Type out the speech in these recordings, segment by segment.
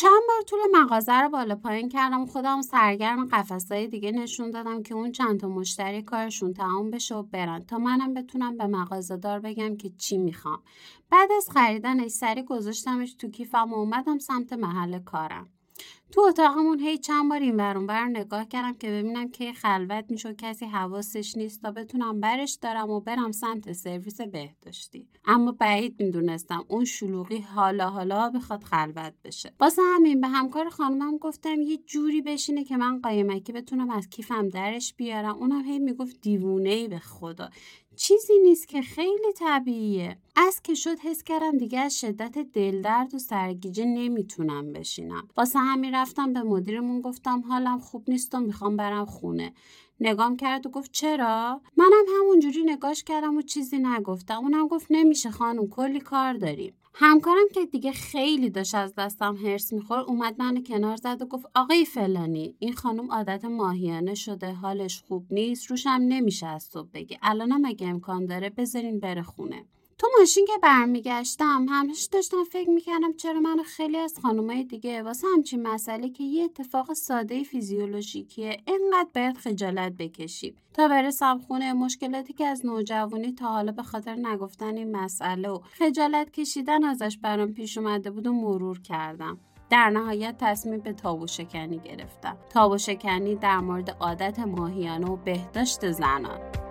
چند بار طول مغازه رو بالا پایین کردم. خودم سرگرم قفسهای دیگه نشون دادم که اون چند تا مشتری کارشون تمام بشه و برن تا منم بتونم به مغازه دار بگم که چی می‌خوام. بعد از خریدنش سری گذاشتمش تو کیفم و اومدم سمت محل کارم. تو اتاقمون هی چند بار این ورون بر نگاه کردم که ببینم که خلوت میشه کسی حواسش نیست تا بتونم برش دارم و برم سمت سرویس بهداشتی. اما بعید می‌دونستم اون شلوغی حالا حالا بخواد خلوت بشه. واسه همین به همکار خانمم گفتم یه جوری بشینه که من قایمکی بتونم از کیفم درش بیارم. اونم هی می‌گفت دیوونه ای به خدا. چیزی نیست که خیلی طبیعیه. از که شد حس کردم دیگه از شدت دلدرد و سرگیجه نمی‌تونم بشینم. واسه همین رفتم به مدیرمون گفتم حالم خوب نیست و می‌خوام برم خونه. نگام کرد و گفت چرا؟ منم همونجوری نگاش کردم و چیزی نگفتم. اونم گفت نمیشه خانم کلی کار داریم. همکارم که دیگه خیلی داشت از دستم هرس میخور اومد من کنار زد و گفت آقای فلانی این خانم عادت ماهیانه شده حالش خوب نیست روشم نمیشه از صبح بگی. الانم اگه امکان داره بذارین بره خونه. تو ماشین که برمیگشتم همش داشتم فکر می‌کردم چرا من خیلی از خانمای دیگه واسه همچین مسئله که یه اتفاق ساده فیزیولوژیکیه اینقدر باید خجالت بکشیم تا برسم خونه مشکلاتی که از نوجوانی تا حالا به خاطر نگفتن این مسئله و خجالت کشیدن ازش برام پیش اومده بود و مرور کردم. در نهایت تصمیم به تابو شکنی گرفتم. تابو شکنی در مورد عادت ماهیانه و بهداشت زنان.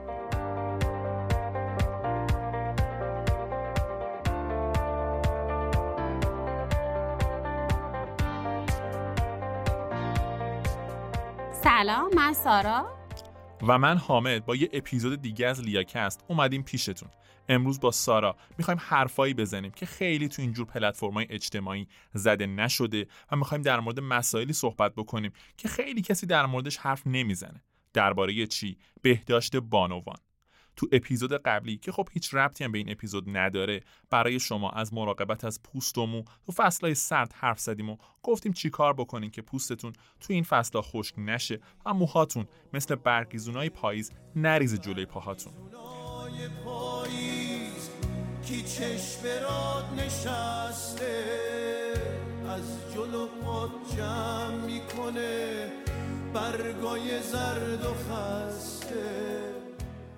سلام من سارا. و من حامد با یه اپیزود دیگه از لیاکست اومدیم پیشتون. امروز با سارا می‌خوایم حرفایی بزنیم که خیلی تو اینجور پلتفرم‌های اجتماعی زده نشده و می‌خوایم در مورد مسائلی صحبت بکنیم که خیلی کسی در موردش حرف نمی‌زنه. درباره چی؟ بهداشت بانوان. تو اپیزود قبلی که خب هیچ ربطی هم به این اپیزود نداره برای شما از مراقبت از پوست و مو تو فصلهای سرد حرف زدیم و گفتیم چی کار بکنین که پوستتون تو این فصلها خشک نشه و موهاتون مثل برگیزونای پاییز نریزه جلوی پاهاتون. کی نشسته از جلو پات جمع می‌کنه برگای زرد و خسته.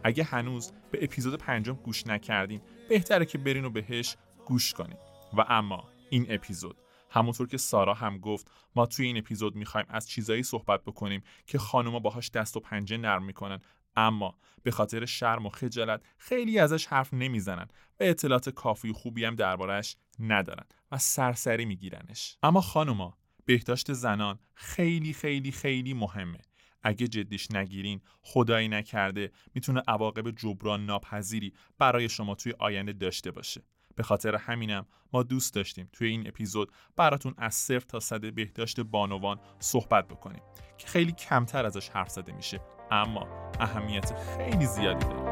اگه هنوز به اپیزود پنجم گوش نکردین بهتره که برین و بهش گوش کنین. و اما این اپیزود همونطور که سارا هم گفت ما توی این اپیزود می‌خوایم از چیزایی صحبت بکنیم که خانوما باهاش دست و پنجه نرم می‌کنن. اما به خاطر شرم و خجالت خیلی ازش حرف نمی‌زنن. و اطلاعات کافی و خوبی هم دربارهش ندارن و سرسری میگیرنش. اما خانوما بهداشت زنان خیلی خیلی خیلی مهمه. اگه جدیش نگیرین خدایی نکرده می‌تونه عواقب جبران ناپذیری برای شما توی آینده داشته باشه. به خاطر همینم ما دوست داشتیم توی این اپیزود براتون از صفر تا صد بهداشت بانوان صحبت بکنیم که خیلی کمتر ازش حرف زده میشه. اما اهمیت خیلی زیادی داره.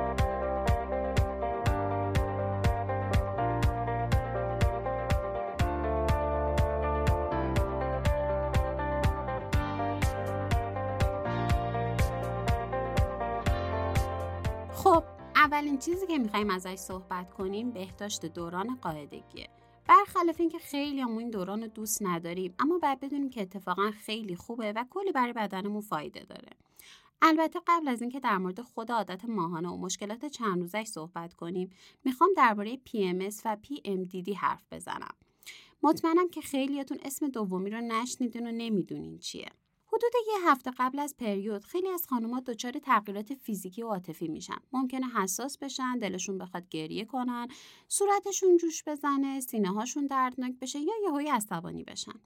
چیزی که می‌خوایم ازش صحبت کنیم بهداشت دوران قاعدگیه. برخلاف اینکه خیلی همون این دوران رو دوست نداریم اما باید بدونیم که اتفاقا خیلی خوبه و کلی برای بدنمون فایده داره. البته قبل از اینکه در مورد خود عادت ماهانه و مشکلات چند روزش صحبت کنیم می‌خوام درباره PMS و PMDD حرف بزنم. مطمئنم که خیلیاتون اسم دومی رو نشنیدین و نمی‌دونین چیه. حدود یه هفته قبل از پریود خیلی از خانوما دچار تغییرات فیزیکی و عاطفی میشن ممکنه حساس بشن دلشون بخواد گریه کنن صورتشون جوش بزنه سینه هاشون دردناک بشه یا یهویی عصبانی بشن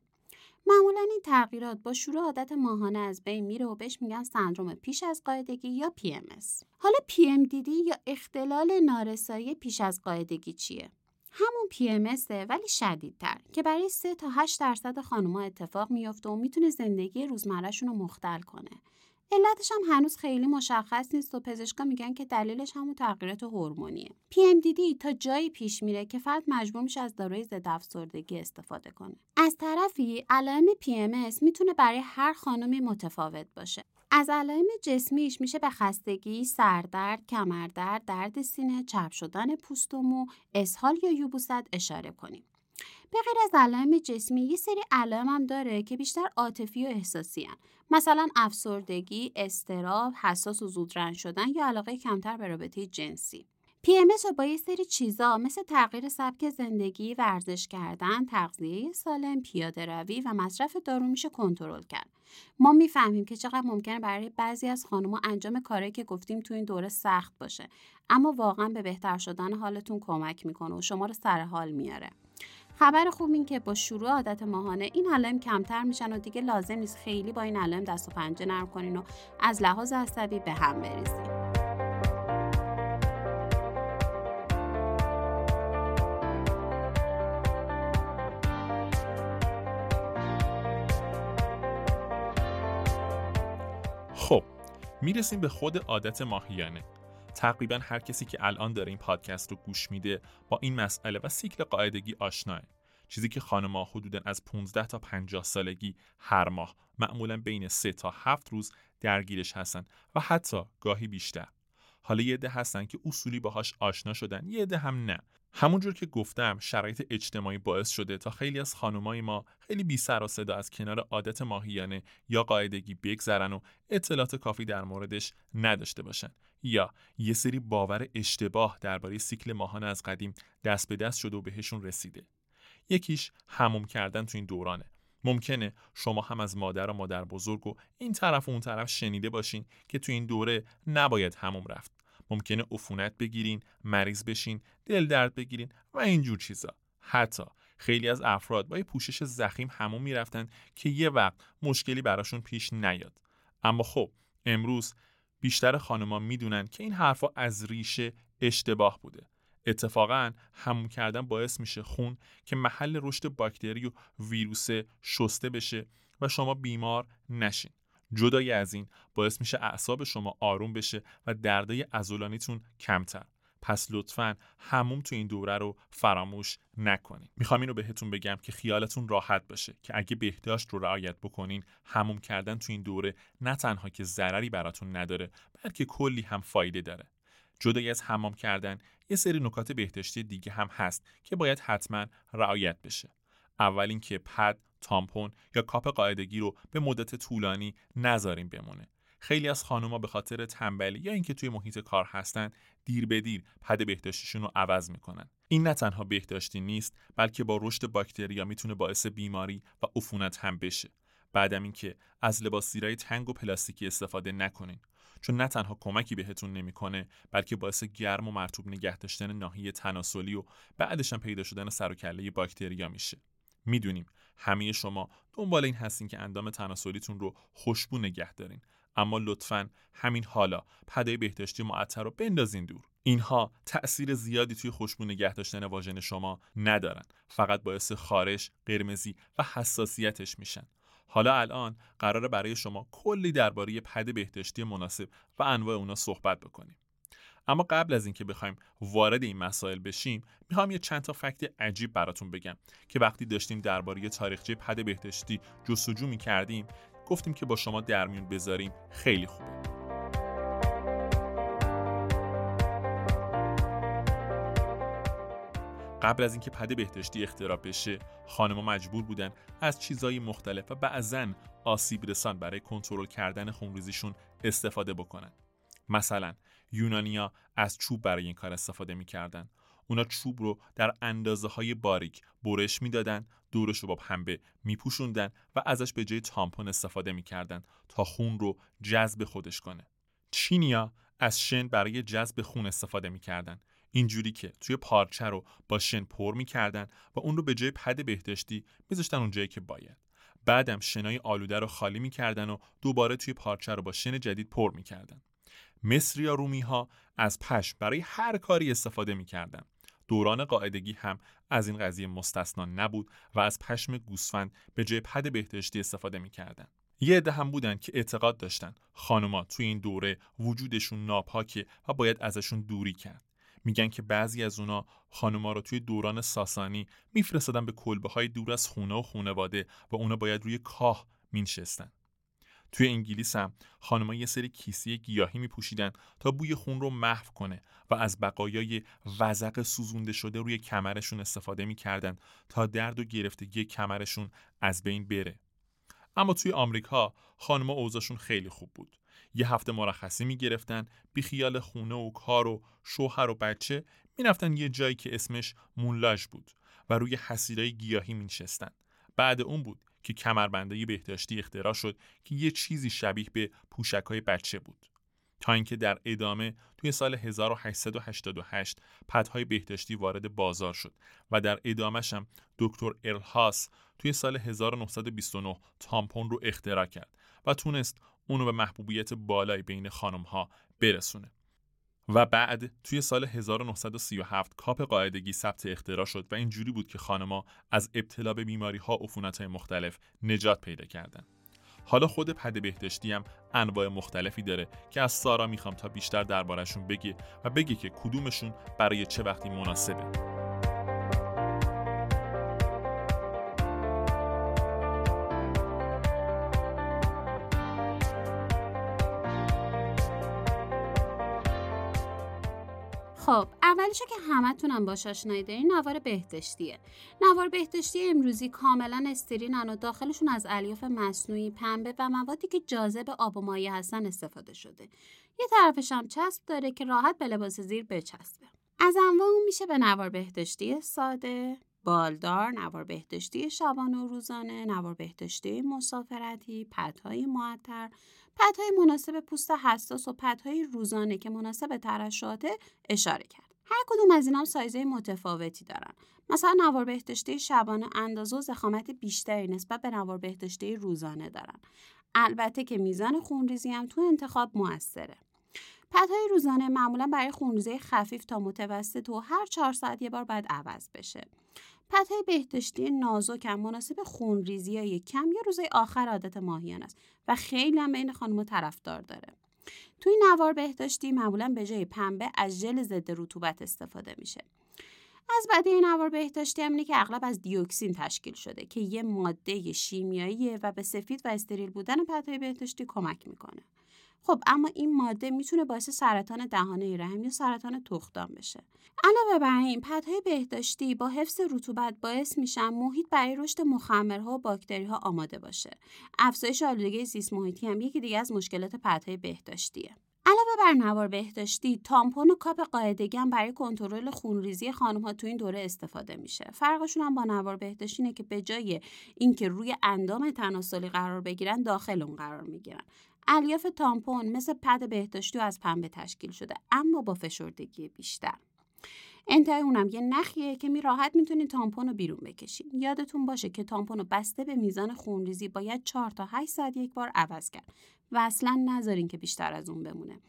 معمولا این تغییرات با شروع عادت ماهانه از بین میره و بهش میگن سندروم پیش از قاعدگی یا PMS. حالا PMDD یا اختلال نارسایی پیش از قاعدگی چیه؟ همون PMS ولی شدیدتر که برای 3 تا 8 درصد خانوما اتفاق میافته و می‌تونه زندگی روزمرهشون رو مختل کنه. علتش هم هنوز خیلی مشخص نیست و پزشکا میگن که دلیلش همون تغییرات هورمونیه. PMDD تا جایی پیش میره که فرد مجبور میشه از داروی ضد افسردگی استفاده کنه. از طرفی علائم PMS می‌تونه برای هر خانمی متفاوت باشه. از علائم جسمیش میشه به خستگی، سردرد، کمردرد، درد سینه، چرب شدن پوست و مو، اسهال یا یوبوست اشاره کنیم. به غیر از علائم جسمی یه سری علائم هم داره که بیشتر عاطفی و احساسی هن. مثلا افسردگی، استراب، حساس و زودرنج شدن یا علاقه کمتر به رابطه جنسی. PMS رو با یه سری چیزا مثل تغییر سبک زندگی، ورزش کردن، تغذیه سالم، پیاده روی و مصرف دارو میشه کنترل کرد. ما می‌فهمیم که چقدر ممکنه برای بعضی از خانم‌ها انجام کاری که گفتیم تو این دوره سخت باشه، اما واقعا به بهتر شدن حالتون کمک می‌کنه و شما رو سر حال میاره. خبر خوب این که با شروع عادت ماهانه این علائم کمتر میشن و دیگه لازم نیست خیلی با این علائم دست و پنجه نرم کنین و از لحاظ عصبی به هم بریزین. می‌رسیم به خود عادت ماهیانه. تقریبا هر کسی که الان داره این پادکست رو گوش میده با این مسئله و سیکل قاعدگی آشناه. چیزی که خانم‌ها حدودا از 15 تا 50 سالگی هر ماه معمولا بین 3 تا 7 روز درگیرش هستن و حتی گاهی بیشتر. حالا یه عده هستن که اصولی باهاش آشنا شدن یه عده هم نه. همونجور که گفتم شرایط اجتماعی باعث شده تا خیلی از خانمای ما خیلی بی سر و صدا از کنار عادت ماهیانه یا قاعدگی بگذرن و اطلاعات کافی در موردش نداشته باشن. یا یه سری باور اشتباه درباره سیکل ماهانه از قدیم دست به دست شده و بهشون رسیده. یکیش هموم کردن تو این دورانه. ممکنه شما هم از مادر و مادر بزرگ و این طرف و اون طرف شنیده باشین که تو این دوره نباید هموم رفت ممکنه عفونت بگیرین، مریض بشین، دل درد بگیرین و اینجور چیزا. حتی خیلی از افراد با یه پوشش زخیم همون می‌رفتن که یه وقت مشکلی براشون پیش نیاد. اما خب امروز بیشتر خانما می‌دونن که این حرفا از ریشه اشتباه بوده. اتفاقا همون کردن باعث میشه خون که محل رشد باکتری و ویروس شسته بشه و شما بیمار نشین. جدای از این باعث میشه اعصاب شما آروم بشه و دردای عضلانیتون کمتر. پس لطفا هموم تو این دوره رو فراموش نکنید می‌خوام اینو بهتون بگم که خیالتون راحت باشه که اگه بهداشت رو رعایت بکنین هموم کردن تو این دوره نه تنها که ضرری براتون نداره بلکه کلی هم فایده داره. جدای از حمام کردن یه سری نکات بهداشتی دیگه هم هست که باید حتما رعایت بشه. اول اینکه پد تامپون یا کاپ قاعدگی رو به مدت طولانی نذاریم بمونه. خیلی از خانوما به خاطر تنبلی یا اینکه توی محیط کار هستن دیر به دیر پد بهداشتیشون رو عوض می‌کنن. این نه تنها بهداشتی نیست بلکه با رشد باکتریا می‌تونه باعث بیماری و عفونت هم بشه. بعدم اینکه از لباس زیرای تنگ و پلاستیکی استفاده نکنین. چون نه تنها کمکی بهتون نمی‌کنه بلکه باعث گرم و مرطوب نگه داشتن ناحیه تناسلی و بعدش هم پیدا شدن سر و کله باکتریا میشه. می‌دونیم همه شما دنبال این هستین که اندام تناسلیتون رو خوشبو نگه دارین. اما لطفا همین حالا پدای بهداشتی معطر رو بندازین دور. اینها تأثیر زیادی توی خوشبو نگه داشتن واژن شما ندارن. فقط باعث خارش، قرمزی و حساسیتش میشن. حالا الان قراره برای شما کلی درباره پد بهداشتی مناسب و انواع اونا صحبت بکنیم. اما قبل از اینکه بخوایم وارد این مسائل بشیم می‌خوام یه چند تا فکت عجیب براتون بگم که وقتی داشتیم درباره تاریخچه پد بهداشتی جستجو می‌کردیم گفتیم که با شما در میون بذاریم. خیلی خوبه قبل از اینکه پد بهداشتی اختراع بشه خانم‌ها مجبور بودن از چیزهای مختلف و بعضا آسیب رسان برای کنترل کردن خونریزیشون استفاده بکنن. مثلا یونانیا از چوب برای این کار استفاده می‌کردن. اونا چوب رو در اندازه های باریک برش می‌دادن دورش رو با پنبه میپوشوندن و ازش به جای تامپون استفاده می‌کردن تا خون رو جذب خودش کنه. چینیا از شن برای جذب خون استفاده می‌کردن. اینجوری که توی پارچه رو با شن پر می‌کردن و اون رو به جای پد بهداشتی میذاشتن اون جایی که باید. بعدم شنای آلوده رو خالی می‌کردن و دوباره توی پارچه رو با شن جدید پر می‌کردن. مصر یا رومی ها از پشم برای هر کاری استفاده می‌کردن. دوران قاعدگی هم از این قضیه مستثنا نبود و از پشم گوسفند به جای پد بهداشتی استفاده می‌کردن. یه عده هم بودن که اعتقاد داشتن خانوما توی این دوره وجودشون ناپاکه و باید ازشون دوری کرد. میگن که بعضی از اونا خانوما رو توی دوران ساسانی میفرستادن به کلبه های دور از خونه و خونواده و اونا باید روی کاه مینشستن توی انگلیس هم خانم‌ها یه سری کیسه گیاهی میپوشیدن تا بوی خون رو محو کنه و از بقایای وزق سوزونده شده روی کمرشون استفاده می‌کردن تا درد و گرفتگی کمرشون از بین بره. اما توی آمریکا خانم‌ها اوضاعشون خیلی خوب بود. یه هفته مرخصی می‌گرفتن بی خیال خونه و کار و شوهر و بچه می‌رفتن یه جایی که اسمش مونلاژ بود و روی حسیرای گیاهی مینشستن. بعد اون بود که کمربنده بهداشتی اختراع شد که یه چیزی شبیه به پوشک های بچه بود. تا اینکه در ادامه توی سال 1888 پدهای بهداشتی وارد بازار شد و در ادامهش هم دکتر ارلهاس توی سال 1929 تامپون رو اختراع کرد و تونست اونو به محبوبیت بالایی بین خانم ها برسونه. و بعد توی سال 1937 کاپ قاعدگی ثبت اختراع شد و اینجوری بود که خانما از ابتلا به بیماری ها و های مختلف نجات پیدا کردن. حالا خود پد بهداشتی هم انواع مختلفی داره که از سارا می‌خوام تا بیشتر دربارهشون بگه و بگه که کدومشون برای چه وقتی مناسبه. خب اولیشو که همتونم باش آشنایی دارین نوار بهداشتیه. نوار بهداشتی امروزی کاملا استرینن و داخلشون از الیاف مصنوعی پنبه و موادی که جاذب آب و مایع هستن استفاده شده. یه طرفش هم چسب داره که راحت به لباس زیر بچسبه. از انواع اون میشه به نوار بهداشتی ساده بالدار، نوار بهداشتی شبانه و روزانه، نوار بهداشتی مسافرتی، پدهای معطر، پدهای مناسب پوست حساس و پدهای روزانه که مناسب ترشحاته اشاره کرد. هر کدوم از اینا سایزهای متفاوتی دارن. مثلا نوار بهداشتی شبانه اندازه و زخامت بیشتری نسبت به نوار بهداشتی روزانه دارن. البته که میزان خونریزی هم تو انتخاب موثره. پدهای روزانه معمولا برای خونریزی خفیف تا متوسط و هر چهار ساعت یه بار باید عوض بشه. پدهای بهداشتی نازک هم مناسب خونریزی های کم یا روزهای آخر عادت ماهیان است و خیلی هم بین خانم طرفدار داره. توی نوار بهداشتی معمولا به جای پنبه از ژل ضد رطوبت استفاده میشه. از بدی نوار بهداشتی هم اینه که اغلب از دیوکسین تشکیل شده که یه ماده شیمیاییه و به سفید و استریل بودن پدهای بهداشتی کمک می‌کنه. خب اما این ماده می‌تونه باعث سرطان دهانه رحم یا سرطان تخمدان بشه. علاوه بر این پدهای بهداشتی با حفظ رطوبت باعث میشن محیط برای رشد مخمرها و باکتری ها آماده باشه. افزایش آلودگی زیست محیطی هم یکی دیگه از مشکلات پدهای بهداشتیه. علاوه بر نوار بهداشتی تامپون و کاپ قاعدگی هم برای کنترل خونریزی خانم ها تو این دوره استفاده میشه. فرقشون هم با نوار بهداشتی اینه که به جای اینکه روی اندام تناسلی قرار بگیرن داخل اون قرار می‌گیرن. الیاف تامپون مثل پد بهداشتی از پنبه تشکیل شده اما با فشردگی بیشتر. انتهای اونم یه نخیه که می راحت می‌تونید تامپون رو بیرون بکشین یادتون باشه که تامپون رو بسته به میزان خونریزی باید 4 تا 8 ساعت یک بار عوض کرد و اصلا نذارین که بیشتر از اون بمونه.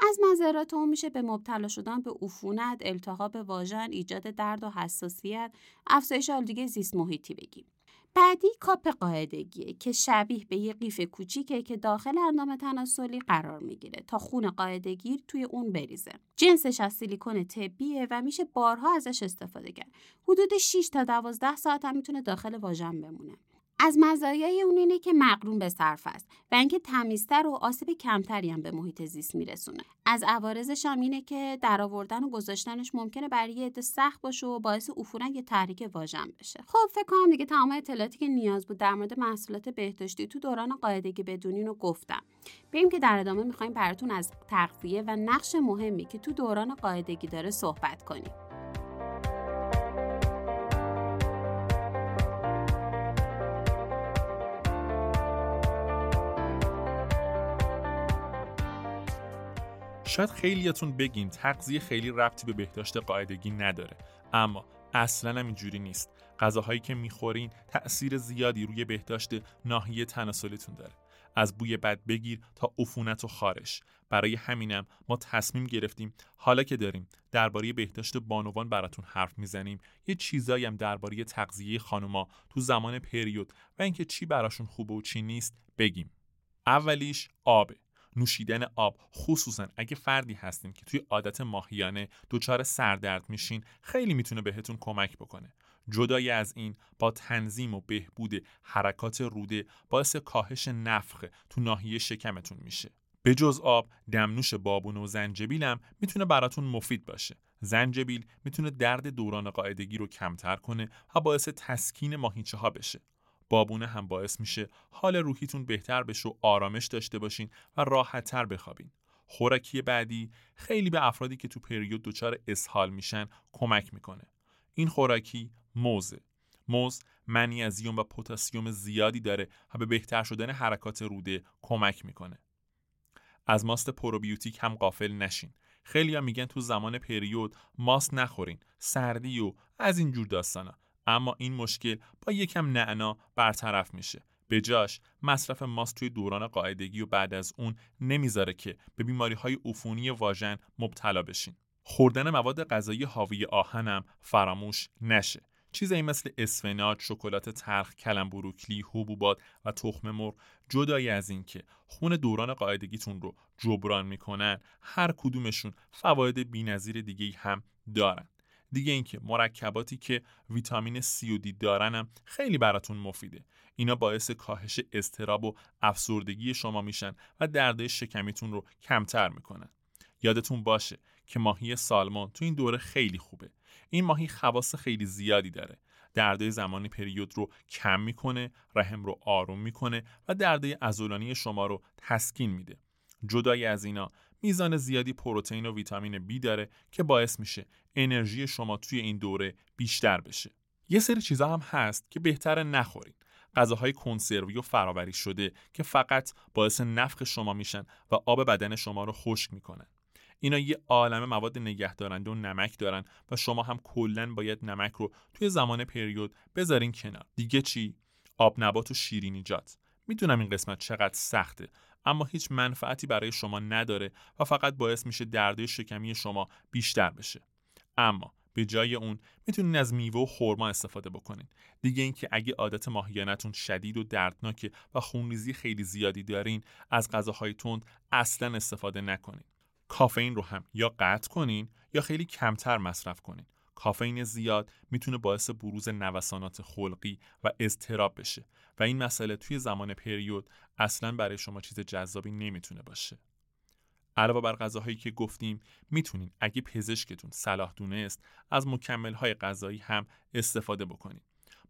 از مذرات اون میشه به مبتلا شدن به عفونت، التهاب واژن، ایجاد درد و حساسیت، افزایش آلودگی زیست محیطی بگیم. بعدی کاپ قاعدگیه که شبیه به یه قیف کوچیکه که داخل اندام تناسلی قرار می‌گیره تا خون قاعدگیر توی اون بریزه. جنسش از سیلیکون طبیه و میشه بارها ازش استفاده کرد. حدود 6 تا 12 ساعت هم می‌تونه داخل واژن بمونه. از مزایای اون اینه که مقرون به صرف است و اینکه تمیزتر و آسیب کمتری هم به محیط زیست میرسونه. از عوارضش هم اینه که درآوردن و گذاشتنش ممکنه برای یه عده سخت باشه و باعث عفونت یا تحریک واژن بشه. خب فکر کنم دیگه تمام اطلاعاتی که نیاز بود در مورد محصولات بهداشتی تو دوران قاعدگی بدونین رو گفتم. بریم که در ادامه می‌خوایم براتون از تغذیه و نقش مهمی که تو دوران قاعدگی داره صحبت کنیم. شاید خیلیاتون بگین تغذیه خیلی ربطی به بهداشت قاعدگی نداره. اما اصلا هم اینجوری نیست. غذاهایی که می‌خورین تأثیر زیادی روی بهداشت ناحیه تناسلیتون داره. از بوی بد بگیر تا عفونت و خارش. برای همینم ما تصمیم گرفتیم حالا که داریم درباره بهداشت بانوان براتون حرف می‌زنیم یه چیزایی هم درباره تغذیه خانوما تو زمان پریود و اینکه چی براشون خوبه و چی نیست بگیم. اولیش آبه. نوشیدن آب. خصوصا اگه فردی هستین که توی عادت ماهیانه دچار سردرد میشین خیلی می‌تونه بهتون کمک بکنه. جدای از این با تنظیم و بهبود حرکات روده باعث کاهش نفخ تو ناحیه شکمتون میشه. به جز آب دمنوش بابون و زنجبیل هم می‌تونه براتون مفید باشه. زنجبیل می‌تونه درد دوران قاعدگی رو کمتر کنه و باعث تسکین ماهیچه ها بشه. بابونه هم باعث میشه حال روحیتون بهتر بشه و آرامش داشته باشین و راحتتر بخوابین. خوراکی بعدی خیلی به افرادی که تو پریود دچار اسهال میشن کمک می‌کنه. این خوراکی موزه. موز منیزیم و پتاسیم زیادی داره و به بهتر شدن حرکات روده کمک می‌کنه. از ماست پروبیوتیک هم قافل نشین. خیلی هم میگن تو زمان پریود ماست نخورین. سردی و از این جور داستانا. اما این مشکل با یکم نعنا برطرف میشه. به جاش مصرف ماست توی دوران قاعدگی و بعد از اون نمی‌ذاره که به بیماری های عفونی واژن مبتلا بشین. خوردن مواد غذایی حاوی آهنم فراموش نشه. چیزایی مثل اسفناج، شکلات تلخ، کلم بروکلی، حبوبات و تخم مرغ جدای از اینکه خون دوران قاعدگیتون رو جبران می‌کنن هر کدومشون فواید بی‌نظیر دیگه هم دارن. دیگه اینکه مرکباتی که ویتامین C و D دارن هم خیلی براتون مفیده. اینا باعث کاهش استراب و افسردگی شما میشن و دردهای شکمیتون رو کمتر می‌کنن. یادتون باشه که ماهی سالمون تو این دوره خیلی خوبه. این ماهی خواص خیلی زیادی داره. دردای زمانی پریود رو کم می‌کنه رحم رو آروم می‌کنه و دردای عضلانی شما رو تسکین میده. جدای از اینا میزان زیادی پروتئین و ویتامین B داره که باعث میشه انرژی شما توی این دوره بیشتر بشه. یه سری چیزا هم هست که بهتره نخورید. غذاهای کنسروی و فرآوری شده که فقط باعث نفخ شما میشن و آب بدن شما رو خشک می‌کنن اینا یه عالم مواد نگهدارنده و نمک دارن و شما هم کلا باید نمک رو توی زمان پریود بذارین کنار. دیگه چی؟ آب نبات و شیرینیجات می‌دونم این قسمت چقدر سخته اما هیچ منفعتی برای شما نداره و فقط باعث میشه درده شکمی شما بیشتر بشه. اما به جای اون می‌تونین از میوه و خرما استفاده بکنین. دیگه اینکه اگه عادت ماهیانتون شدید و دردناکه و خونریزی خیلی زیادی دارین از غذاهای تند اصلا استفاده نکنین. کافئین رو هم یا قطع کنین یا خیلی کمتر مصرف کنین. کافئین زیاد می‌تونه باعث بروز نوسانات خلقی و اضطراب بشه و این مسئله توی زمان پریود اصلا برای شما چیز جذابی نمی‌تونه باشه. علاوه بر غذاهایی که گفتیم می‌تونین اگه پزشکتون صلاح دونست از مکمل های غذایی هم استفاده بکنید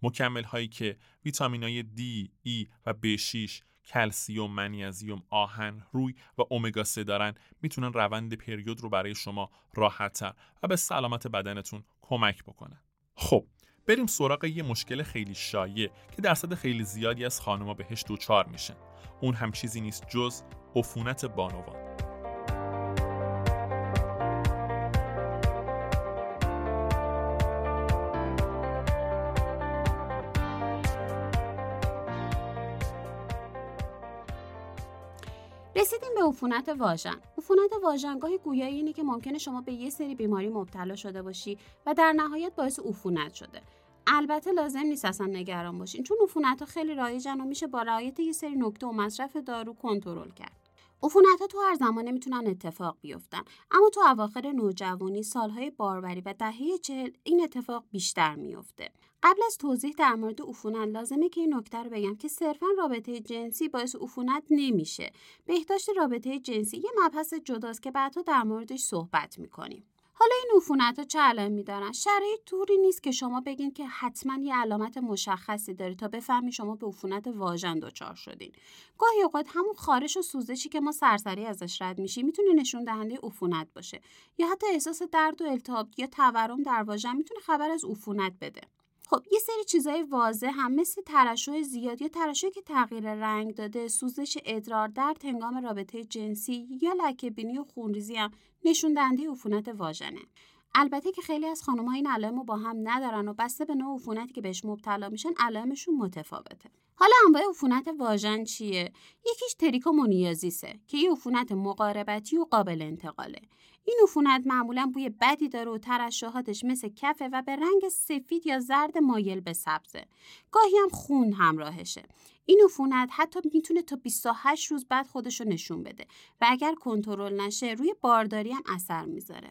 مکمل هایی که ویتامین های D, E و B6 کلسیوم، منیزیم، آهن، روی و امگا 3 دارن می‌تونن روند پریود رو برای شما راحتتر و به سلامت بدنتون کمک بکنن. خب بریم سراغ یه مشکل خیلی شایع که درصد خیلی زیادی از خانوما بهش دوچار میشن. اون هم چیزی نیست جز عفونت بانوان. به عفونت واژن. عفونت واژن گاهی گویایی اینه که ممکنه شما به یه سری بیماری مبتلا شده باشی و در نهایت باعث عفونت شده. البته لازم نیست اصلا نگران باشین چون عفونت ها خیلی رایجن و میشه با رعایت یه سری نکته و مصرف دارو کنترل کرد. عفونت ها تو هر زمانه می‌تونن اتفاق بیفتن. اما تو اواخر نوجوانی سالهای باروری و دهه چهل این اتفاق بیشتر میفته قبل از توضیح در مورد عفونت لازمه که این نکته رو بگم که صرفا رابطه جنسی باعث عفونت نمیشه. بهداشت رابطه جنسی یه مبحث جداست که بعدها در موردش صحبت می‌کنیم. حالا این عفونت ها چه علائمی دارن شرایط طوری نیست که شما بگین که حتما یه علامت مشخصی داره تا بفهمی شما به عفونت واژن دچار شدین. گاهی اوقات همون خارش و سوزشی که ما سرسری ازش رد میشیم می‌تونه نشون دهنده عفونت باشه. یا حتی احساس درد و التهاب یا تورم در واژن می‌تونه خبر از عفونت بده. خب یه سری چیزای واضح هم مثل ترشح زیاد یا ترشحی که تغییر رنگ داده سوزش ادرار در هنگام رابطه جنسی یا لکه بینی و خونریزی هم نشون دهنده عفونت واژنه. البته که خیلی از خانم‌ها این علائم رو با هم ندارن و بسته به نوع عفونتی که بهش مبتلا میشن علائمشون متفاوته. حالا انواع عفونت واژن چیه؟ یکیش تریکومونیازیسه که یه عفونت مقاربتی و قابل انتقاله. این عفونت معمولا بوی بدی داره و ترشحاتش مثل کفه و به رنگ سفید یا زرد مایل به سبزه. گاهی هم خون همراهشه. این عفونت حتی می‌تونه تا 28 روز بعد خودشو نشون بده و اگر کنترل نشه روی بارداری هم اثر می‌ذاره.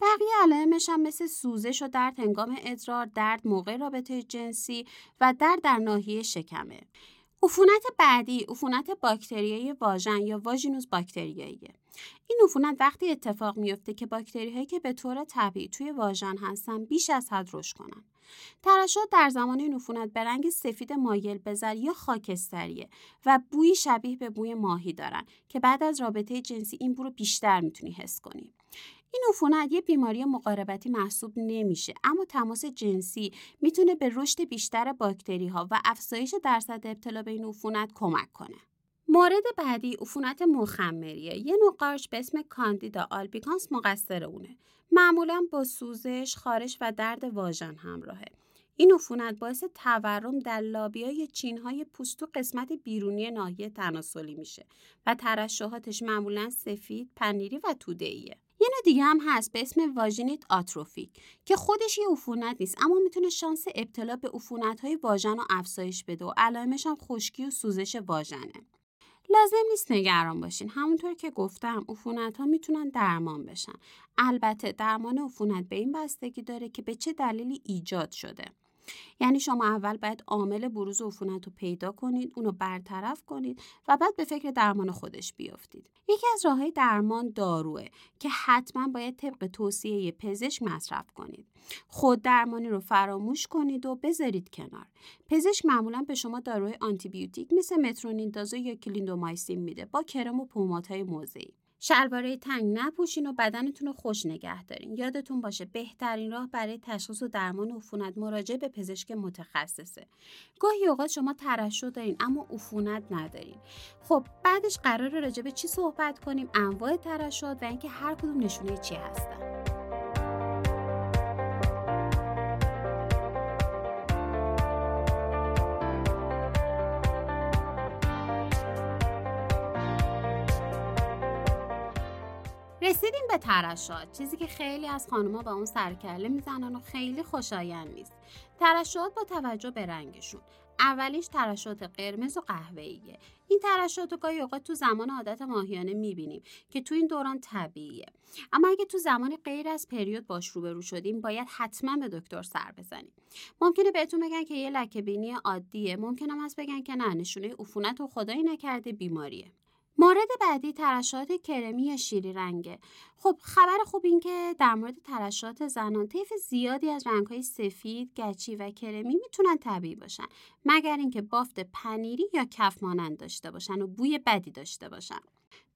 بقیه علائمش هم مثل سوزش و درد هنگام ادرار، درد موقع رابطه جنسی و درد در ناحیه شکمه. عفونت بعدی عفونت باکتریایی واژن یا واژینوس باکتریاییه. این عفونت وقتی اتفاق میفته که باکتری هایی که به طور طبیعی توی واژن هستن بیش از حد رشد کنن. ترشحات در زمان این عفونت به رنگ سفید مایل بزر یا خاکستریه و بویی شبیه به بوی ماهی دارن که بعد از رابطه جنسی این بو رو بیشتر می‌تونی حس کنی. این عفونت یه بیماری مقاربتی محسوب نمیشه اما تماس جنسی می‌تونه به رشد بیشتر باکتری ها و افزایش درصد ابتلا به این عفونت کمک کنه. مورد بعدی عفونت مخمریه. یه نوع قارچ به اسم کاندیدا آلبیکانس مقصر اونه. معمولا با سوزش، خارش و درد واژن همراهه. این عفونت باعث تورم در لابیای چینهای پوست و قسمت بیرونی ناحیه تناسلی میشه و ترشحاتش معمولا سفید، پنیری و توده‌ایه. یه نوع دیگه هم هست به اسم واژینیت آتروفیک که خودش یه عفونت نیست اما می‌تونه شانس ابتلا به عفونت های واژن رو افزایش بده و علائمش هم خشکی و سوزش واژنه. لازم نیست نگران باشین. همونطور که گفتم عفونت ها می‌تونن درمان بشن. البته درمان عفونت به این بستگی داره که به چه دلیلی ایجاد شده. یعنی شما اول باید عامل بروز عفونت رو پیدا کنید اونو برطرف کنید و بعد به فکر درمان خودش بیافتید. یکی از راههای درمان داروه که حتما باید طبق توصیه پزشک مصرف کنید. خود درمانی رو فراموش کنید و بذارید کنار. پزشک معمولا به شما داروی آنتیبیوتیک مثل مترونیدازول یا کلیندومایسین میده با کرم و پوماتهای موضعی. شلواره تنگ نپوشین و بدنتون رو خوش نگه دارین. یادتون باشه بهترین راه برای تشخیص و درمان عفونت مراجعه به پزشک متخصصه. گاهی اوقات شما ترشح دارین اما عفونت ندارین. خب بعدش قرار راجع به چی صحبت کنیم؟ انواع ترشحات و اینکه هر کدوم نشونه چی هستن. رسیدیم به ترشحات. چیزی که خیلی از خانوما با اون سرکله می‌زنن و خیلی خوشایند نیست. ترشحات با توجه به رنگشون. اولیش ترشحات قرمز و قهوه‌ایه. این ترشحات رو گاهی اوقات تو زمان عادت ماهیانه می‌بینیم که تو این دوران طبیعیه. اما اگه تو زمان غیر از پریود باش روبرو شدیم باید حتما به دکتر سر بزنیم. ممکنه بهتون بگن که یه لکه بینی عادیه ممکنه هم از بگن که نه نشونه عفونت و خدایی نکرده بیماریه. مورد بعدی ترشحات کرمی یا شیری رنگه خب خبر خوب این که در مورد ترشحات زنان طیف زیادی از رنگهای سفید، گچی و کرمی می‌تونن طبیعی باشن مگر اینکه بافت پنیری یا کف مانند داشته باشن و بوی بدی داشته باشن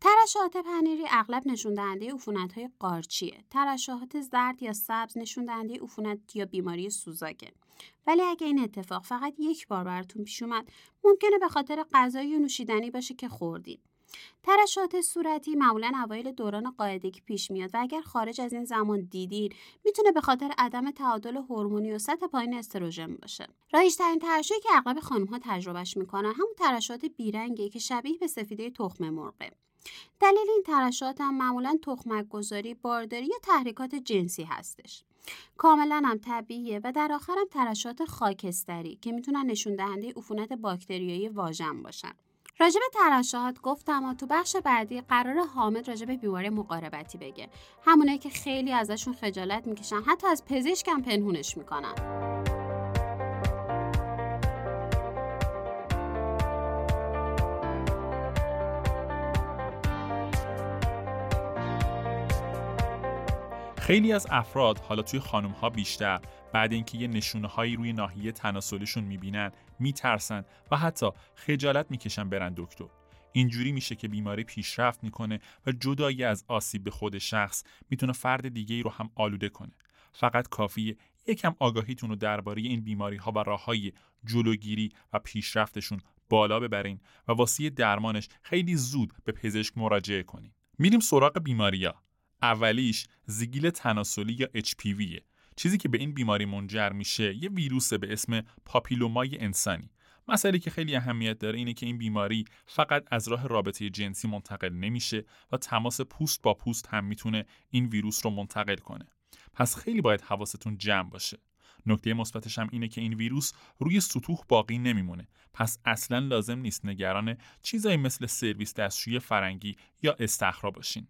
ترشحات پنیری اغلب نشون دهنده عفونت های قارچیه. ترشحات زرد یا سبز نشون دهنده عفونت یا بیماری سوزاکه. ولی اگه این اتفاق فقط یک بار براتون پیش اومد ممکنه به خاطر غذای نوشیدنی باشه که خوردید ترشحات صورتی معمولا اوایل دوران قاعدگی پیش میاد و اگر خارج از این زمان دیدین می‌تونه به خاطر عدم تعادل هورمونی و سطح پایین استروژن باشه رایج ترین ترشحی که اغلب خانم ها تجربهش می‌کنن همون ترشحات بیرنگی که شبیه به سفیده تخم مرغه دلیل این ترشحات هم معمولا تخمک گذاری، بارداری یا تحریکات جنسی هستش. کاملا هم طبیعیه و در آخرم ترشحات خاکستری که می‌تونن نشون دهنده عفونت باکتریایی واژن باشن. راجب ترشحات گفتم و تو بخش بعدی قرار حامد راجب بیماری مقاربتی بگه. همونایی که خیلی ازشون خجالت می‌کشن حتی از پزشکم پنهونش می‌کنن. خیلی از افراد حالا توی خانم ها بیشتر بعد اینکه یه نشونه هایی روی ناحیه تناسلیشون می‌بینن میترسن و حتی خجالت می‌کشن برن دکتر. اینجوری میشه که بیماری پیشرفت می‌کنه و جدایی از آسیب به خود شخص می‌تونه فرد دیگه ای رو هم آلوده کنه. فقط کافیه یکم آگاهیتون رو درباره این بیماری ها و راه های جلوگیری و پیشرفتشون بالا ببرین و واسه درمانش خیلی زود به پزشک مراجعه کنین. میریم سراغ بیماریا. اولیش زیگیل تناسلی یا HPV چیزی که به این بیماری منجر میشه یه ویروس به اسم پاپیلومای انسانی. مسئله که خیلی اهمیت داره اینه که این بیماری فقط از راه رابطه جنسی منتقل نمیشه و تماس پوست با پوست هم می‌تونه این ویروس رو منتقل کنه. پس خیلی باید حواستون جمع باشه. نکته مثبتش هم اینه که این ویروس روی سطوح باقی نمیمونه. پس اصلا لازم نیست نگران چیزایی مثل سرویس دستشویی فرنگی یا استخرا باشین.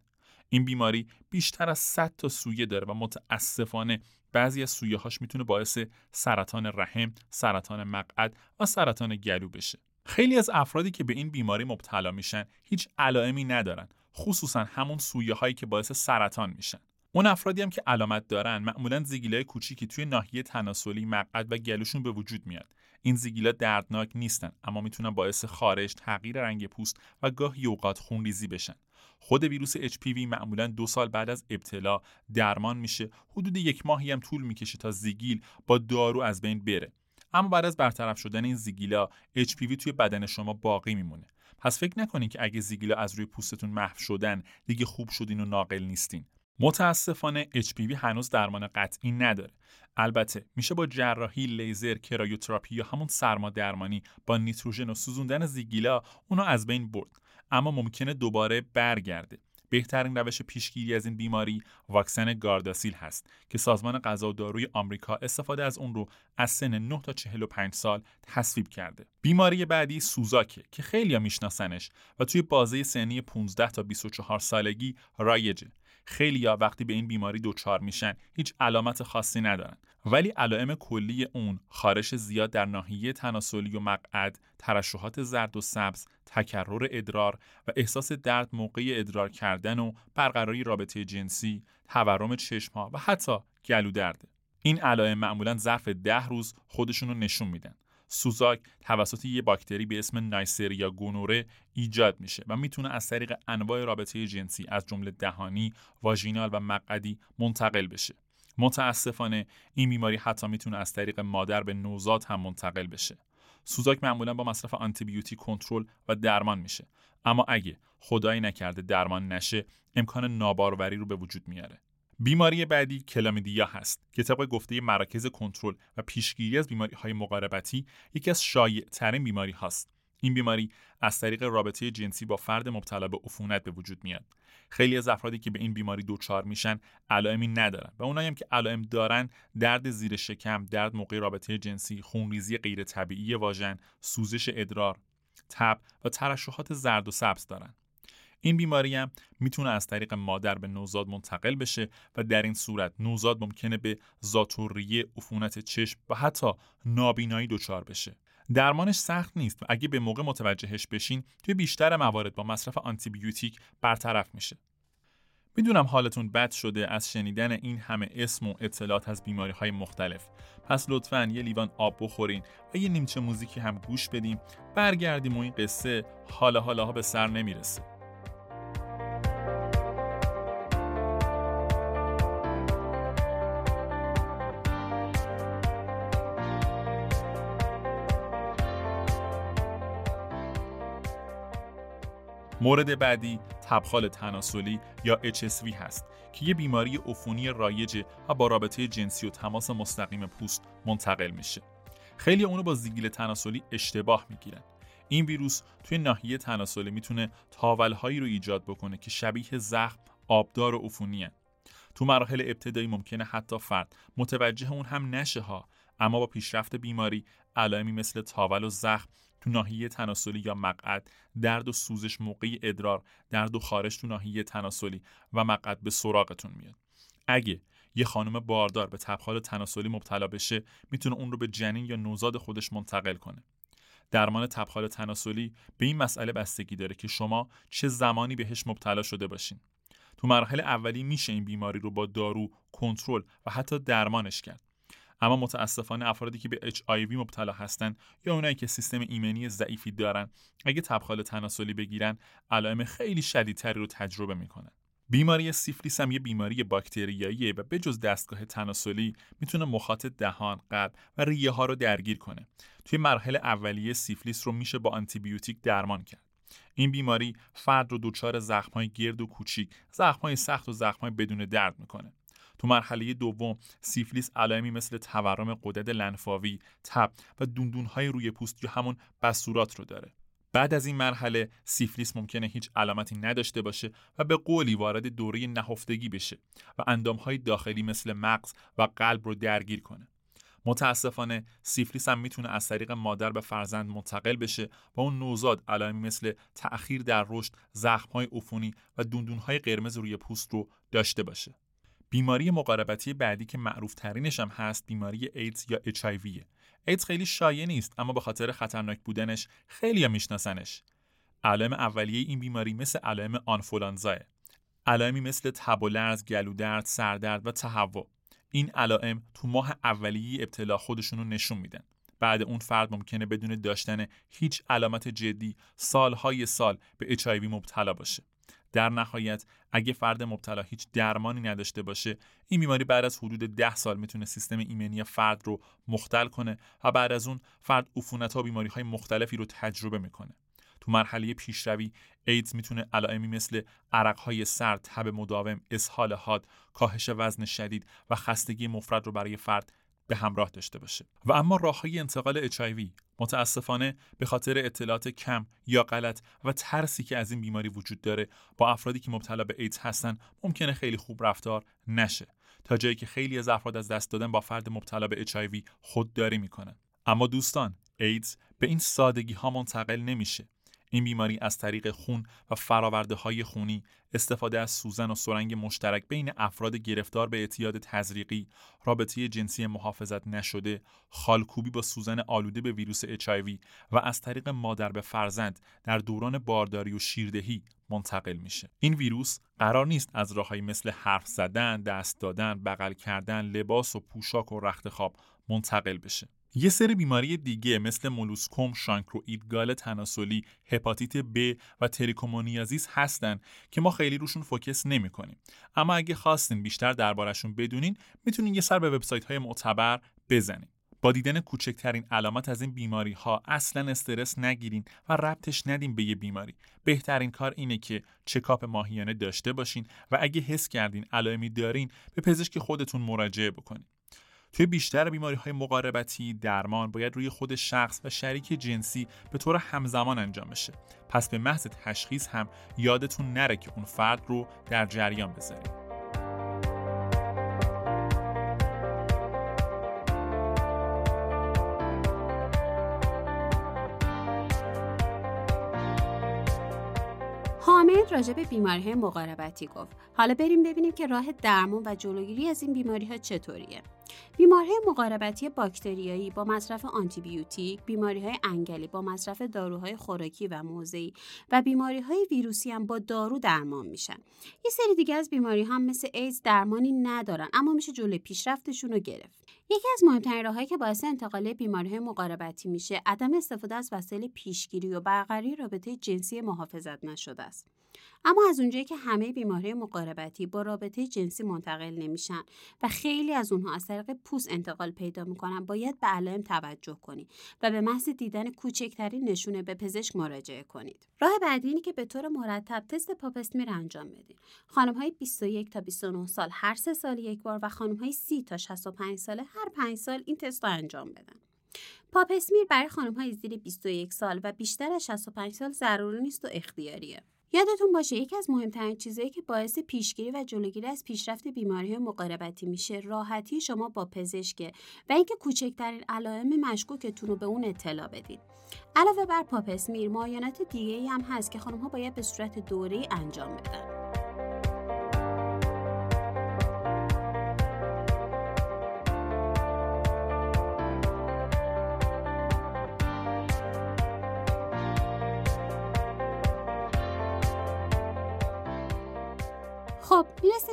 این بیماری بیشتر از 100 تا سویه داره و متاسفانه بعضی از سویه هاش می‌تونه باعث سرطان رحم، سرطان مقعد و سرطان گلو بشه. خیلی از افرادی که به این بیماری مبتلا میشن هیچ علائمی ندارن خصوصا همون سویه هایی که باعث سرطان میشن. اون افرادی هم که علامت دارن معمولا زگیلای کوچیکی توی ناحیه تناسلی مقعد و گلوشون به وجود میاد. این زگیلا دردناک نیستن اما می‌تونن باعث خارش تغییر رنگ پوست و گاهی اوقات خونریزی بشن. خود ویروس HPV معمولا دو سال بعد از ابتلا درمان میشه. حدود یک ماهی هم طول می‌کشه تا زیگیل با دارو از بین بره. اما بعد از برطرف شدن این زیگیلا HPV توی بدن شما باقی میمونه. پس فکر نکنید که اگه زیگیلا از روی پوستتون محو شدن دیگه خوب شدین و ناقل نیستین. متاسفانه HPV هنوز درمان قطعی نداره. البته میشه با جراحی لیزر کرایوتراپی یا همون سرما درمانی با نیتروژن و سوزوندن زیگیلا اونو از بین برد. اما ممکنه دوباره برگرده بهترین روش پیشگیری از این بیماری واکسن گارداسیل هست که سازمان غذا و داروی آمریکا استفاده از اون رو از سن 9 تا 45 سال تصویب کرده. بیماری بعدی سوزاکه که خیلی میشناسنش و توی بازه سنی 15 تا 24 سالگی رایجه. خیلی ها وقتی به این بیماری دچار میشن هیچ علامت خاصی ندارن. ولی علائم کلی اون خارش زیاد در ناحیه تناسلی و مقعد ترشحات زرد و سبز تکرر ادرار و احساس درد موقع ادرار کردن و برقراری رابطه جنسی تورم چشمها و حتی گلو درده این علائم معمولا ظرف ده روز خودشون رو نشون میدن. سوزاک توسط یه باکتری به اسم نایسریا گونوره ایجاد میشه و می‌تونه از طریق انواع رابطه جنسی از جمله دهانی، واژینال و مقعدی منتقل بشه. متاسفانه این بیماری حتی می‌تونه از طریق مادر به نوزاد هم منتقل بشه. سوزاک معمولا با مصرف آنتیبیوتیک کنترل و درمان میشه اما اگه خدایی نکرده درمان نشه امکان ناباروری رو به وجود میاره بیماری بعدی کلامیدیا هست که طبق گفته مراکز کنترل و پیشگیری از بیماری های مقاربتی یکی از شایع ترین بیماری هاست. این بیماری از طریق رابطه جنسی با فرد مبتلا به عفونت به وجود میاد. خیلی از افرادی که به این بیماری دچار میشن علائمی ندارن و اونایی هم که علائم دارن درد زیر شکم درد موقع رابطه جنسی خونریزی غیر طبیعی واژن سوزش ادرار تب و ترشحات زرد و سبز دارن. این بیماری هم می‌تونه از طریق مادر به نوزاد منتقل بشه و در این صورت نوزاد ممکنه به زاتوریه، عفونت چشم و حتی نابینایی دچار بشه. درمانش سخت نیست و اگه به موقع متوجهش بشین توی بیشتر موارد با مصرف آنتیبیوتیک برطرف میشه. می‌دونم حالتون بد شده از شنیدن این همه اسم و اطلاعات از بیماری های مختلف پس لطفا یه لیوان آب بخورین و یه نیمچه موزیکی هم گوش بدیم برگردیم و این قصه حالا حالا به سر نمی‌رسه مورد بعدی تبخال تناسلی یا HSV هست که یه بیماری عفونی رایجه و با رابطه جنسی و تماس مستقیم پوست منتقل میشه. خیلی اونو با زیگیل تناسلی اشتباه می‌گیرن. این ویروس توی ناحیه تناسلی می‌تونه تاولهایی رو ایجاد بکنه که شبیه زخم، آبدار و عفونی تو مراحل ابتدایی ممکنه حتی فرد متوجه اون هم نشه ها اما با پیشرفت بیماری علائمی مثل تاول و زخم تو ناحیه تناسلی یا مقعد درد و سوزش موقعی ادرار درد و خارش تو ناحیه تناسلی و مقعد به سراغتون میاد. اگه یه خانم باردار به تبخال تناسلی مبتلا بشه می‌تونه اون رو به جنین یا نوزاد خودش منتقل کنه. درمان تبخال تناسلی به این مسئله بستگی داره که شما چه زمانی بهش مبتلا شده باشین. تو مراحل اولی میشه این بیماری رو با دارو کنترل و حتی درمانش کرد. اما متاسفانه افرادی که به HIV مبتلا هستند یا اونایی که سیستم ایمنی ضعیفی دارن اگه تبخال تناسلی بگیرن علائم خیلی شدیدتری رو تجربه می‌کنن بیماری سیفلیس هم یه بیماری باکتریاییه و بجز دستگاه تناسلی می‌تونه مخاط دهان، قلب و ریه ها رو درگیر کنه. توی مرحله اولیه سیفلیس رو میشه با آنتیبیوتیک درمان کرد. این بیماری فرد رو دچار زخم‌های گرد و کوچیک، زخم‌های سخت و زخم‌های بدون درد می‌کنه. تو مرحله دوم سیفلیس علائمی مثل تورم قدرت لنفاوی، تب و دوندونهای روی پوست یا همون بسورات رو داره. بعد از این مرحله سیفلیس ممکنه هیچ علامتی نداشته باشه و به قولی وارد دوره نهفتگی بشه و اندامهای داخلی مثل مغز و قلب رو درگیر کنه. متاسفانه سیفلیس هم می‌تونه از طریق مادر به فرزند منتقل بشه و اون نوزاد علائمی مثل تأخیر در رشد، زخم‌های عفونی و دندون‌های قرمز روی پوست رو داشته باشه. بیماری مقاربتی بعدی که معروف ترینش هم هست بیماری ایدز یا HIV. ایدز خیلی شایع نیست اما به خاطر خطرناک بودنش خیلی میشناسنش. علائم اولیه این بیماری مثل علائم آنفولانزاه. علائمی مثل تب و لرز، گلودرد، سردرد و تهوع. این علائم تو ماه اولیه ابتلا خودشون رو نشون میدن. بعد اون فرد ممکنه بدون داشتن هیچ علامت جدی سالهای سال به HIV مبتلا باشه. در نهایت اگه فرد مبتلا هیچ درمانی نداشته باشه این بیماری بعد از حدود ده سال می‌تونه سیستم ایمنی فرد رو مختل کنه و بعد از اون فرد عفونت ها بیماری های مختلفی رو تجربه می‌کنه. تو مرحله پیشروی ایدز می‌تونه علائمی مثل عرقهای سرد، تب مداوم، اسهال حاد، کاهش وزن شدید و خستگی مفرد رو برای فرد به همراه داشته باشه. و اما راه های انتقال HIV متاسفانه به خاطر اطلاعات کم یا غلط و ترسی که از این بیماری وجود داره با افرادی که مبتلا به ایدز هستن ممکنه خیلی خوب رفتار نشه. تا جایی که خیلی از افراد از دست دادن با فرد مبتلا به HIV خودداری می‌کنن. اما دوستان ایدز به این سادگی ها منتقل نمیشه. این بیماری از طریق خون و فراورده های خونی استفاده از سوزن و سرنگ مشترک بین افراد گرفتار به اعتیاد تزریقی، رابطه جنسی محافظت نشده، خالکوبی با سوزن آلوده به ویروس HIV و از طریق مادر به فرزند در دوران بارداری و شیردهی منتقل میشه. این ویروس قرار نیست از راههایی مثل حرف زدن، دست دادن، بغل کردن، لباس و پوشاک و رخت خواب منتقل بشه. یه سری بیماری دیگه مثل مولوسکوم، شانکروئید، گال تناسلی، هپاتیت B و تریکومونیازیس هستن که ما خیلی روشون focus نمی کنیم. اما اگه خواستین بیشتر دربارشون بدونین می‌تونین یه سر به وبسایت های معتبر بزنین. با دیدن کوچکترین علامت از این بیماری ها اصلا استرس نگیرین و ربطش ندین به یه بیماری. بهترین کار اینه که چکاپ ماهیانه داشته باشین و اگه حس کردین علائمی دارین به پزشک خودتون مراجعه بکنین. توی بیشتر بیماری های مقاربتی درمان باید روی خود شخص و شریک جنسی به طور همزمان انجام بشه. پس به محض تشخیص هم یادتون نره که اون فرد رو در جریان بذارید حامد راجع به بیماری مقاربتی گفت. حالا بریم ببینیم که راه درمان و جلوگیری از این بیماری ها چطوریه. بیماری مقاربتی باکتریایی با مصرف آنتیبیوتیک، بیماری های انگلی با مصرف داروهای خوراکی و موضعی و بیماری های ویروسی هم با دارو درمان میشن. یه سری دیگه از بیماری هم مثل ایدز درمانی ندارن اما میشه جلوی پیشرفتشون رو گرفت. یکی از مهمترین راههایی که باعث انتقال بیماری مقاربتی میشه عدم استفاده از وسایل پیشگیری و برقراری رابطه جنسی محافظت نشده است. اما از اونجایی که همه بیماری مقاربتی با رابطه جنسی منتقل نمیشن و خیلی از اونها از طریق پوست انتقال پیدا می‌کنن باید به علائم توجه کنید و به محض دیدن کوچکترین نشونه به پزشک مراجعه کنید. راه بعدی اینه که به طور مرتب تست پاپسمیر انجام بدید خانم های 21 تا 29 سال هر سه سال یک بار و خانم های 30 تا 65 ساله هر 5 سال این تست رو انجام بدن. پاپسمیر برای خانم های زیر 21 سال و بیشتر از 65 سال ضروری نیست و اختیاریه. یادتون باشه یکی از مهمترین چیزهایی که باعث پیشگیری و جلوگیری از پیشرفت بیماری مقاربتی میشه راحتی شما با پزشک و اینکه کوچکترین علائم مشکوکتون رو به اون اطلاع بدید. علاوه بر پاپسمیر معاینات دیگه هم هست که خانم ها باید به صورت دوره انجام بدن.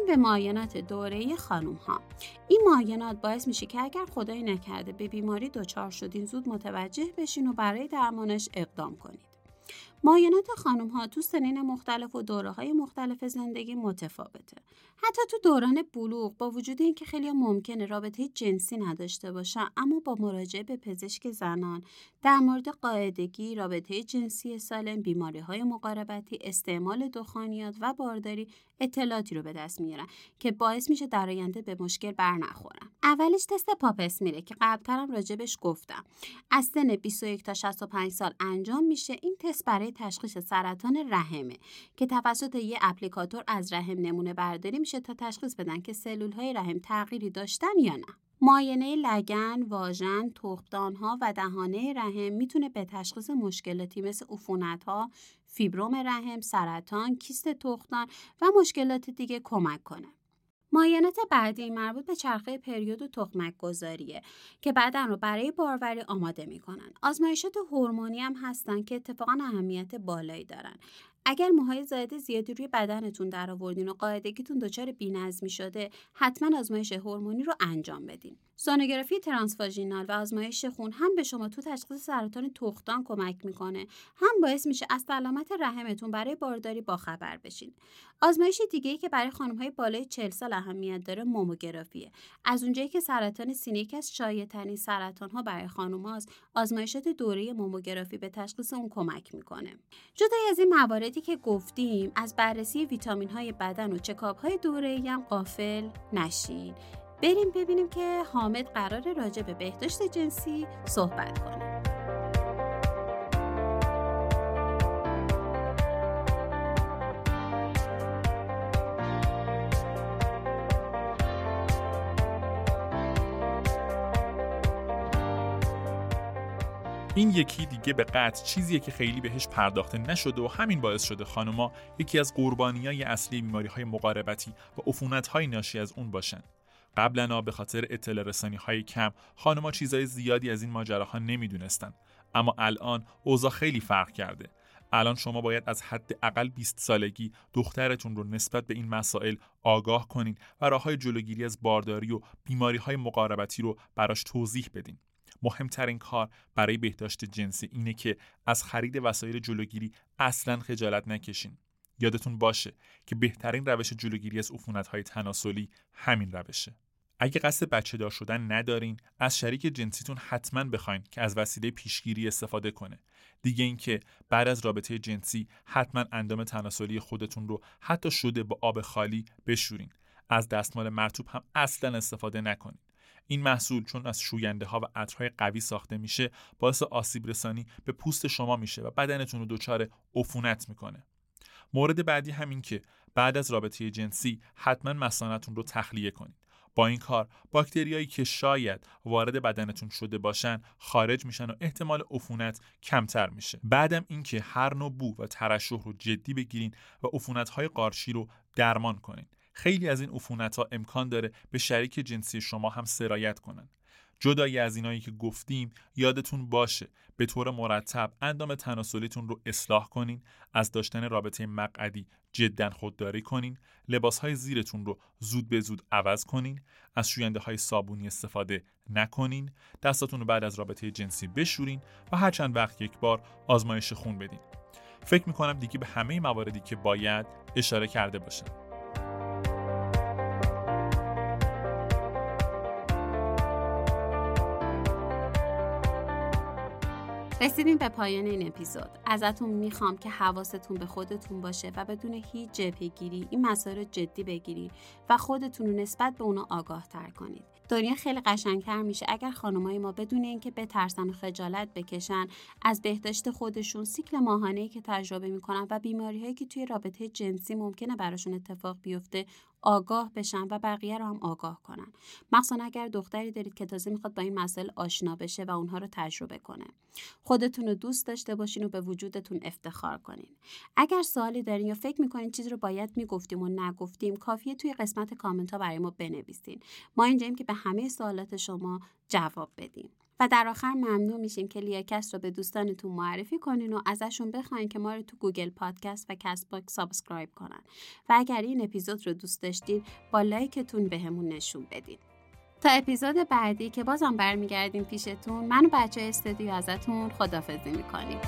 به معاینات دوره خانوم ها این معاینات باعث میشه که اگر خدای نکرده به بیماری دچار شدین زود متوجه بشین و برای درمانش اقدام کنید. معاینات خانم ها تو سنین مختلف و دوره های مختلف زندگی متفاوته. حتی تو دوران بلوغ با وجود اینکه خیلی ممکنه رابطه جنسی نداشته باشن اما با مراجعه به پزشک زنان در مورد قاعدگی، رابطه جنسی سالم، بیماری های مقاربتی، استعمال دخانیات و بارداری اطلاعاتی رو به دست میارن که باعث میشه در آینده به مشکل بر نخورن. اولش تست پاپس میره که قبلترم راجبش گفتم. از سن 21 تا 65 سال انجام میشه. این تست برای تشخیص سرطان رحمه که توسط یه اپلیکاتور از رحم نمونه برداری میشه تا تشخیص بدن که سلول های رحم تغییری داشتن یا نه. معاینه لگن، واژن، ها و دهانه رحم می‌تونه به تشخیص مشکلاتی مثل ها، فیبروم رحم، سرطان، کیست تختان و مشکلات دیگه کمک کنه. معاینات بعدی مربوط به چرخه پریود و تخمک گذاریه که بدن رو برای باروری آماده می‌کنن. آزمایشات هورمونی هم هستن که اتفاقا اهمیت بالایی دارن. اگر موهای زایده زیادی روی بدنتون در آوردین و قاعدگیتون دچار بینظمی شده حتما آزمایش هورمونی رو انجام بدین سونوگرافی ترانسواژینال و آزمایش خون هم به شما تو تشخیص سرطان تختان کمک می‌کنه. هم باعث میشه از سلامت رحمتون برای بارداری باخبر بشین. آزمایش دیگه ای که برای خانم های بالای 40 سال اهمیت داره موموگرافیه. از اونجایی که سرطان سینه یکی از شایع‌ترین سرطان ها برای خانم هاست آزمایشات دوره موموگرافی به تشخیص اون کمک می‌کنه. جدای از این مواردی که گفتیم از بررسی ویتامین های بدن و چکاپ های دوره هم قافل نشین. بریم ببینیم که حامد قرار راجع به بهداشت جنسی صحبت کنه. این یکی دیگه به قطع چیزیه که خیلی بهش پرداخته نشده و همین باعث شده خانوما یکی از های اصلی بیماری های مقاربتی و عفونت های ناشی از اون باشن. قبلا به خاطر اطلاع رسانی های کم خانوما چیزای زیادی از این ماجراها نمی‌دونستن. اما الان اوضاع خیلی فرق کرده. الان شما باید از حد اقل 20 سالگی دخترتون رو نسبت به این مسائل آگاه کنین و راه های جلوگیری از بارداری و بیماری های مقاربتی رو براش توضیح بدین. مهمترین کار برای بهداشت جنسی اینه که از خرید وسایل جلوگیری اصلا خجالت نکشین. یادتون باشه که بهترین روش جلوگیری از های تناسلی همین روشه. اگه قصد بچه دار شدن ندارین از شریک جنسیتون حتما بخواین که از وسیله پیشگیری استفاده کنه. دیگه اینکه بعد از رابطه جنسی حتما اندام تناسلی خودتون رو حتی شده با آب خالی بشورین. از دستمال مرتوب هم اصلا استفاده نکنین. این محصول چون از شوینده ها و عطرهای قوی ساخته میشه باعث آسیب رسانی به پوست شما میشه و بدنتون رو دچار عفونت می‌کنه. مورد بعدی همین که بعد از رابطه جنسی حتما مثانتون رو تخلیه کنید با این کار باکتریایی که شاید وارد بدنتون شده باشن خارج میشن و احتمال عفونت کمتر میشه بعدم اینکه هر نوع بو و ترشح رو جدی بگیرین و عفونت های قارچی رو درمان کنین خیلی از این عفونت ها امکان داره به شریک جنسی شما هم سرایت کنند. جدایی از اینایی که گفتیم یادتون باشه. به طور مرتب اندام تناسلیتون رو اصلاح کنین از داشتن رابطه مقعدی جدا خودداری کنین لباس های زیرتون رو زود به زود عوض کنین از شوینده های صابونی استفاده نکنین دستاتون رو بعد از رابطه جنسی بشورین و هر چند وقت یک بار آزمایش خون بدین. فکر می‌کنم دیگه به همه مواردی که باید اشاره کرده باشم. رسیدیم به پایان این اپیزود. ازتون می‌خوام که حواستون به خودتون باشه و بدون هیچ جبهگیری این مسائل رو جدی بگیرید و خودتون رو نسبت به اونا آگاه تر کنید. دنیا خیلی قشنگتر میشه اگر خانمای ما بدون اینکه بترسن و خجالت بکشن از بهداشت خودشون سیکل ماهانه که تجربه می‌کنن و بیماری هایی که توی رابطه جنسی ممکنه براشون اتفاق بیفته آگاه بشن و بقیه رو هم آگاه کنن مخصوصا اگر دختری دارید که تازه می‌خواد با این مسائل آشنا بشه و اونها رو تجربه کنه. خودتون رو دوست داشته باشین و به وجودتون افتخار کنین. اگر سوالی دارین یا فکر می‌کنین چیزی رو باید می‌گفتیم و نگفتیم کافیه توی قسمت کامنت ها برای ما بنویسین. ما اینجاییم که به همه سوالات شما جواب بدیم. و در آخر ممنون میشیم که لیاکست رو به دوستانتون معرفی کنین و ازشون بخواین که ما رو تو Google Podcast و Castbox subscribe کنن. و اگر این اپیزود رو دوست داشتین با لایکتون بهمون نشون بدین. تا اپیزود بعدی که بازم برمیگردیم پیشتون من و بچه‌های استودیو ازتون خدافزی می‌کنیم.